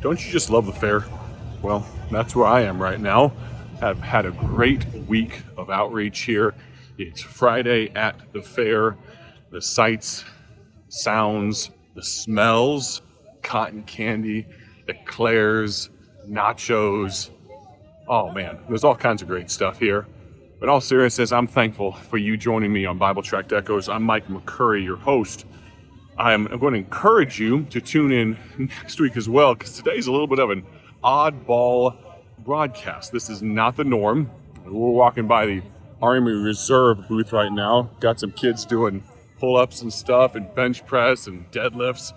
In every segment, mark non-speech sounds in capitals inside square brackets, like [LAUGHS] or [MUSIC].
Don't you just love the fair? Well, that's where I am right now. I've had a great week of outreach here. It's Friday at the fair. The sights, sounds, the smells, cotton candy, eclairs, nachos. Oh man, there's all kinds of great stuff here. But all seriousness, I'm thankful for you joining me on Bible Tract Echoes. I'm Mike McCurry, your host. I'm going to encourage you to tune in next week as well, because today's a little bit of an oddball broadcast. This is not the norm. We're walking by the Army Reserve booth right now. Got some kids doing pull ups and stuff, and bench press and deadlifts.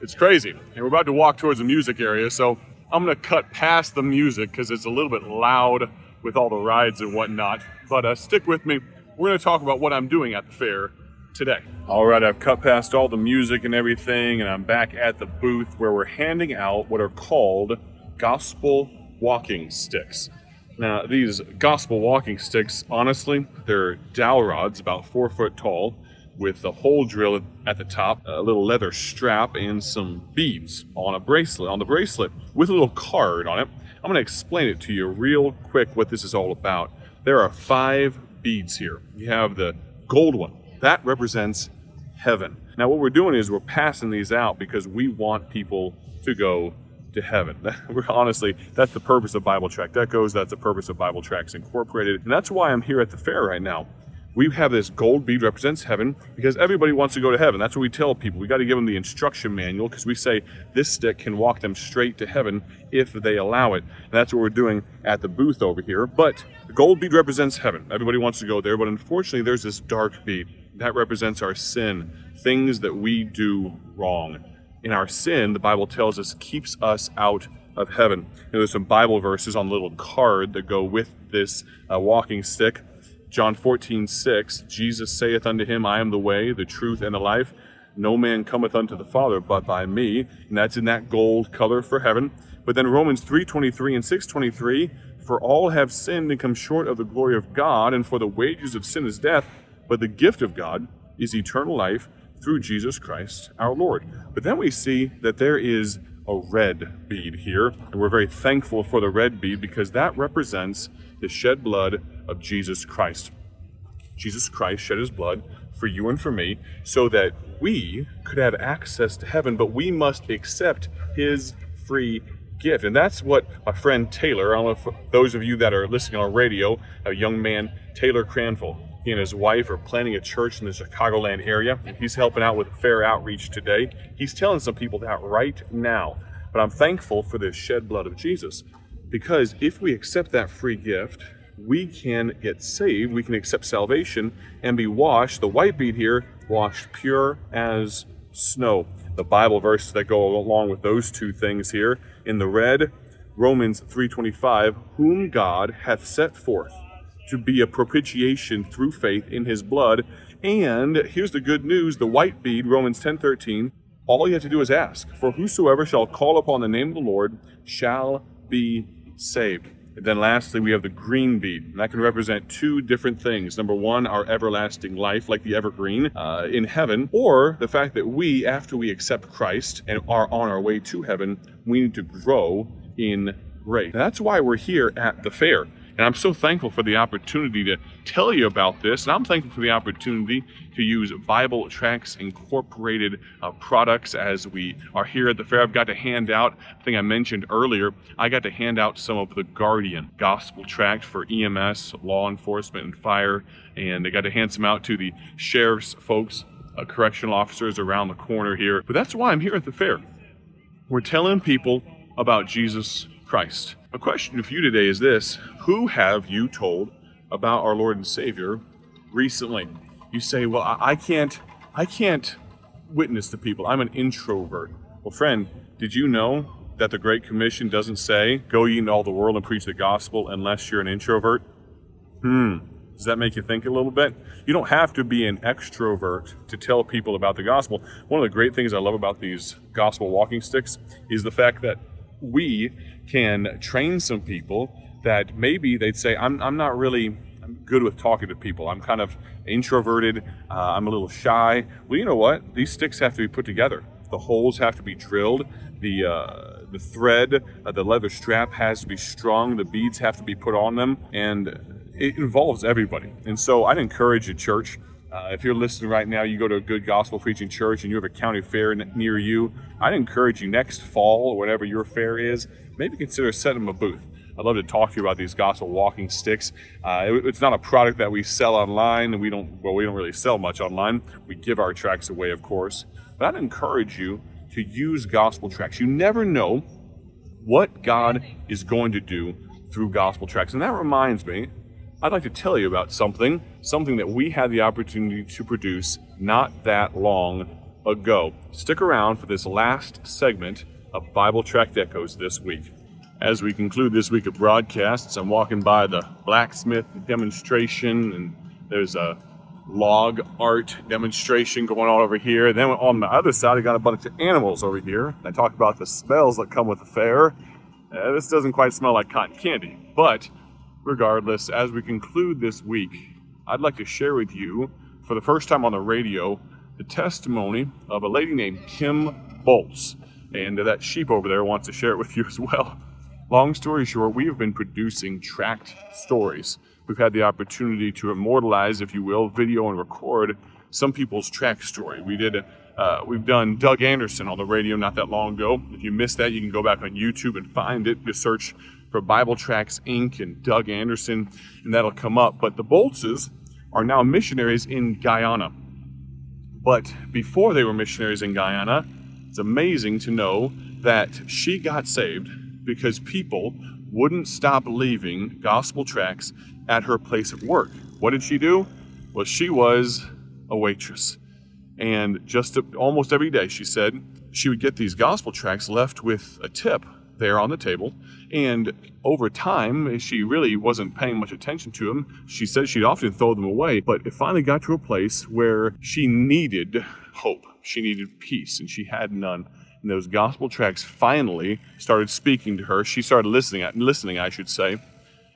It's crazy. And we're about to walk towards the music area, so I'm going to cut past the music because it's a little bit loud with all the rides and whatnot. But uh, stick with me. We're going to talk about what I'm doing at the fair today. All right, I've cut past all the music and everything, and I'm back at the booth where we're handing out what are called gospel walking sticks. Now, these gospel walking sticks, honestly, they're dowel rods about four foot tall with a hole drill at the top, a little leather strap, and some beads on a bracelet, on the bracelet, with a little card on it. I'm going to explain it to you real quick what this is all about. There are five beads here. You have the gold one, that represents heaven. Now, what we're doing is we're passing these out because we want people to go to heaven. [LAUGHS] We're honestly, that's the purpose of Bible Tract Echoes. That's the purpose of Bible Tracts Incorporated. And that's why I'm here at the fair right now. We have this gold bead represents heaven because everybody wants to go to heaven. That's what we tell people. We got to give them the instruction manual because we say this stick can walk them straight to heaven if they allow it. And that's what we're doing at the booth over here. But the gold bead represents heaven. Everybody wants to go there, but unfortunately, there's this dark bead that represents our sin, things that we do wrong in our sin, the Bible tells us, keeps us out of heaven. And there's some Bible verses on a little card that go with this uh, walking stick. John 14, 6, Jesus saith unto him, I am the way, the truth, and the life. No man cometh unto the Father but by me. And that's in that gold color for heaven. But then Romans 3.23 and 6.23, For all have sinned and come short of the glory of God, and for the wages of sin is death, but the gift of God is eternal life through Jesus Christ our Lord. But then we see that there is a red bead here, and we're very thankful for the red bead because that represents the shed blood of Jesus Christ. Jesus Christ shed his blood for you and for me so that we could have access to heaven, but we must accept his free gift. And that's what my friend Taylor, I don't know if those of you that are listening on radio, a young man, Taylor Cranful, he and his wife are planning a church in the Chicagoland area, he's helping out with fair outreach today. He's telling some people that right now. But I'm thankful for this shed blood of Jesus because if we accept that free gift, we can get saved, we can accept salvation and be washed. The white bead here, washed pure as snow. The Bible verses that go along with those two things here in the red, Romans 3:25, whom God hath set forth to be a propitiation through faith in his blood. And here's the good news, the white bead, Romans 10:13, all you have to do is ask, for whosoever shall call upon the name of the Lord shall be saved. And then lastly, we have the green bead. And that can represent two different things. Number one, our everlasting life, like the evergreen uh, in heaven, or the fact that we, after we accept Christ and are on our way to heaven, we need to grow in grace. that's why we're here at the fair. And I'm so thankful for the opportunity to tell you about this. And I'm thankful for the opportunity to use Bible Tracts Incorporated uh, products as we are here at the fair. I've got to hand out, I think I mentioned earlier, I got to hand out some of the Guardian Gospel Tract for EMS, law enforcement, and fire. And I got to hand some out to the sheriff's folks, uh, correctional officers around the corner here. But that's why I'm here at the fair. We're telling people about Jesus Christ. A question for you today is this Who have you told about our Lord and Savior recently? You say, Well, I can't, I can't witness to people. I'm an introvert. Well, friend, did you know that the Great Commission doesn't say, Go ye into all the world and preach the gospel unless you're an introvert? Hmm. Does that make you think a little bit? You don't have to be an extrovert to tell people about the gospel. One of the great things I love about these gospel walking sticks is the fact that we can train some people that maybe they'd say, I'm, I'm not really good with talking to people. I'm kind of introverted. Uh, I'm a little shy. Well, you know what? These sticks have to be put together. The holes have to be drilled. the uh, the thread, uh, the leather strap has to be strong. The beads have to be put on them, and it involves everybody. And so I'd encourage you, church. Uh, if you're listening right now, you go to a good gospel preaching church and you have a county fair near you, I'd encourage you next fall or whatever your fair is, maybe consider setting up a booth. I'd love to talk to you about these gospel walking sticks. Uh, it, it's not a product that we sell online, we don't well, we don't really sell much online. We give our tracts away, of course. But I'd encourage you to use gospel tracts. You never know what God is going to do through gospel tracts. And that reminds me, I'd like to tell you about something, something that we had the opportunity to produce not that long ago. Stick around for this last segment of Bible Tract Echoes this week. As we conclude this week of broadcasts, I'm walking by the blacksmith demonstration, and there's a log art demonstration going on over here. Then on the other side, I got a bunch of animals over here. I talk about the smells that come with the fair. Uh, this doesn't quite smell like cotton candy, but regardless, as we conclude this week, I'd like to share with you, for the first time on the radio, the testimony of a lady named Kim Bolts. And that sheep over there wants to share it with you [LAUGHS] as well. Long story short, we have been producing tracked stories we've had the opportunity to immortalize, if you will, video and record some people's track story. We did. Uh, we've done Doug Anderson on the radio not that long ago. If you missed that, you can go back on YouTube and find it. Just search for Bible Tracts Inc. and Doug Anderson, and that'll come up. But the Boltses are now missionaries in Guyana. But before they were missionaries in Guyana, it's amazing to know that she got saved because people wouldn't stop leaving gospel tracts at her place of work. What did she do? Well, she was a waitress. And just almost every day, she said, she would get these gospel tracts left with a tip there on the table. And over time, she really wasn't paying much attention to them. She said she'd often throw them away, but it finally got to a place where she needed hope. She needed peace, and she had none. And those gospel tracts finally started speaking to her. She started listening, listening, I should say,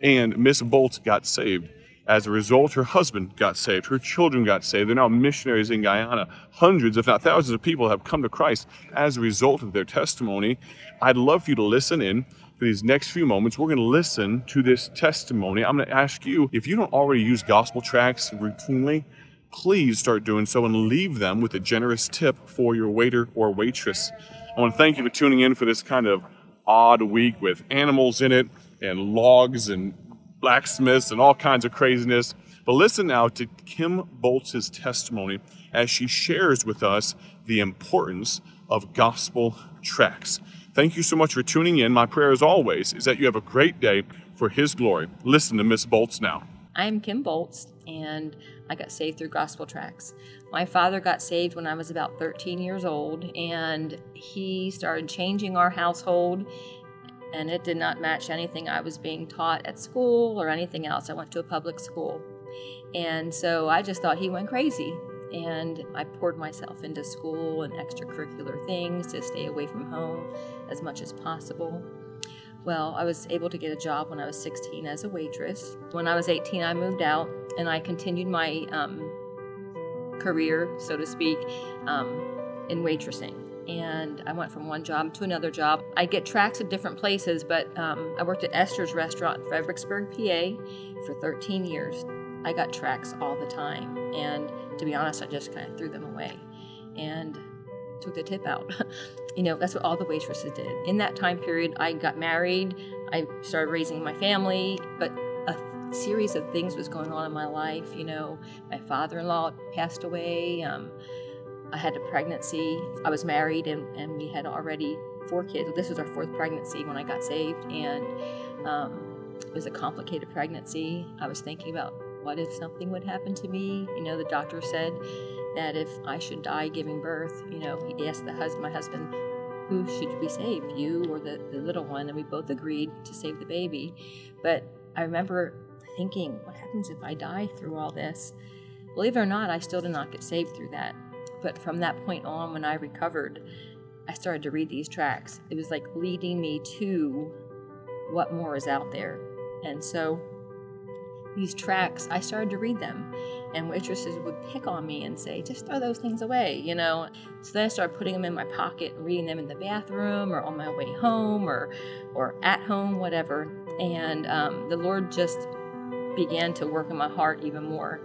and Miss Bolt got saved. As a result, her husband got saved. Her children got saved. They're now missionaries in Guyana. Hundreds, if not thousands, of people have come to Christ as a result of their testimony. I'd love for you to listen in for these next few moments. We're going to listen to this testimony. I'm going to ask you if you don't already use gospel tracts routinely, please start doing so and leave them with a generous tip for your waiter or waitress. I want to thank you for tuning in for this kind of odd week with animals in it and logs and blacksmiths and all kinds of craziness. But listen now to Kim Bolts' testimony as she shares with us the importance of gospel tracts. Thank you so much for tuning in. My prayer, as always, is that you have a great day for His glory. Listen to Miss Bolts now. I'm Kim Bolts, and I got saved through gospel tracts. My father got saved when I was about 13 years old, and he started changing our household and it did not match anything I was being taught at school or anything else. I went to a public school. And so I just thought he went crazy. And I poured myself into school and extracurricular things to stay away from home as much as possible. Well, I was able to get a job when I was 16 as a waitress. When I was 18, I moved out and I continued my um, career, so to speak, um, in waitressing and I went from one job to another job. I get tracts at different places, but um, I worked at Esther's Restaurant in Fredericksburg, PA for 13 years. I got tracts all the time, and to be honest, I just kind of threw them away and took the tip out. [LAUGHS] you know, that's what all the waitresses did. In that time period, I got married, I started raising my family, but a series of things was going on in my life. You know, my father in law passed away. Um, I had a pregnancy. I was married and, and we had already four kids. This was our fourth pregnancy when I got saved, and um, it was a complicated pregnancy. I was thinking about what if something would happen to me. You know, the doctor said that if I should die giving birth, you know, he asked the husband, my husband, who should be saved, you or the, the little one? And we both agreed to save the baby. But I remember thinking, what happens if I die through all this? Believe it or not, I still did not get saved through that. But from that point on, when I recovered, I started to read these tracts. It was like leading me to what more is out there. And so these tracts, I started to read them. and waitresses would pick on me and say, just throw those things away, you know. So then I started putting them in my pocket reading them in the bathroom or on my way home or, or at home, whatever. And um, the Lord just began to work in my heart even more.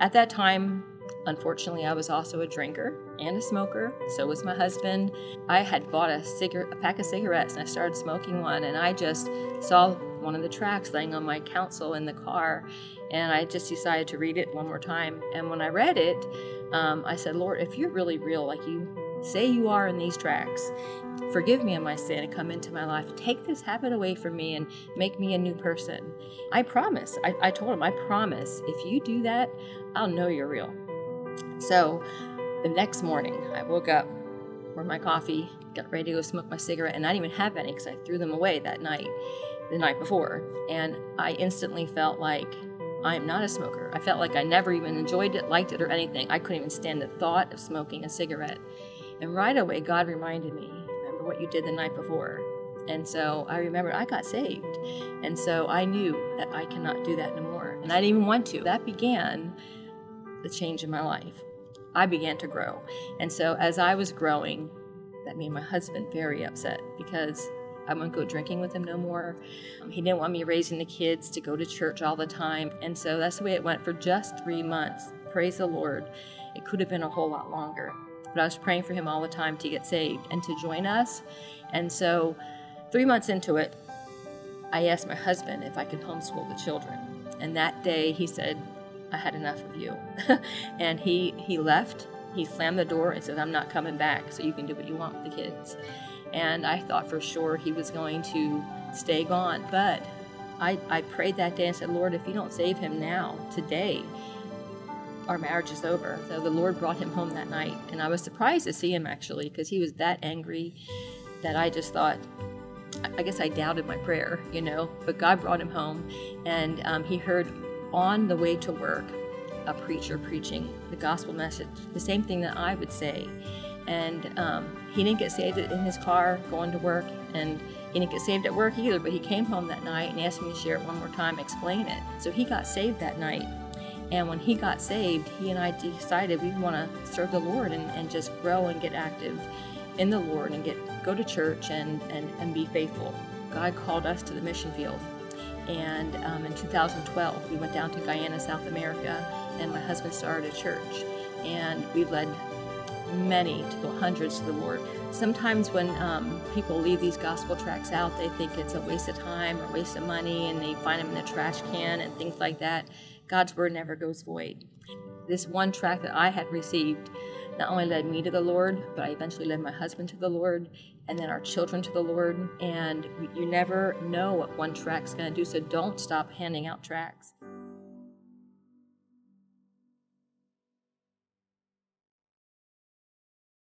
At that time, unfortunately, I was also a drinker and a smoker. So was my husband. I had bought a cigarette, a pack of cigarettes, and I started smoking one. And I just saw one of the tracts laying on my console in the car, and I just decided to read it one more time. And when I read it, um, I said, Lord, if you're really real, like you say you are in these tracts, forgive me of my sin and come into my life. Take this habit away from me and make me a new person. I promise. I, I told him, I promise. If you do that, I'll know you're real. So the next morning, I woke up, poured my coffee, got ready to go smoke my cigarette, and I didn't even have any because I threw them away that night, the night before. And I instantly felt like I am not a smoker. I felt like I never even enjoyed it, liked it, or anything. I couldn't even stand the thought of smoking a cigarette. And right away, God reminded me, remember what you did the night before. And so I remembered I got saved. And so I knew that I cannot do that no more. And I didn't even want to. That began the change in my life. I began to grow. And so as I was growing, that made my husband very upset because I wouldn't go drinking with him no more. He didn't want me raising the kids to go to church all the time. And so that's the way it went for just three months. Praise the Lord. It could have been a whole lot longer. But I was praying for him all the time to get saved and to join us. And so three months into it, I asked my husband if I could homeschool the children. And that day he said, I had enough of you. [LAUGHS] and he he left. He slammed the door and said, I'm not coming back, so you can do what you want with the kids. And I thought for sure he was going to stay gone. But I, I prayed that day and said, Lord, if you don't save him now, today, our marriage is over. So the Lord brought him home that night. And I was surprised to see him actually because he was that angry that I just thought, I guess I doubted my prayer, you know. But God brought him home and um, he heard on the way to work a preacher preaching the gospel message, the same thing that I would say. And um, he didn't get saved in his car going to work, and he didn't get saved at work either, but he came home that night and asked me to share it one more time, explain it. So he got saved that night. And when he got saved, he and I decided we want to serve the Lord and, and just grow and get active in the Lord and get go to church and, and, and be faithful. God called us to the mission field. And um, in 2012, we went down to Guyana, South America, and my husband started a church. And we led many to go hundreds to the Lord. Sometimes when um, people leave these gospel tracts out, they think it's a waste of time or waste of money, and they find them in the trash can and things like that. God's word never goes void. This one tract that I had received not only led me to the Lord, but I eventually led my husband to the Lord, and then our children to the Lord. And you never know what one tract's going to do, so don't stop handing out tracts.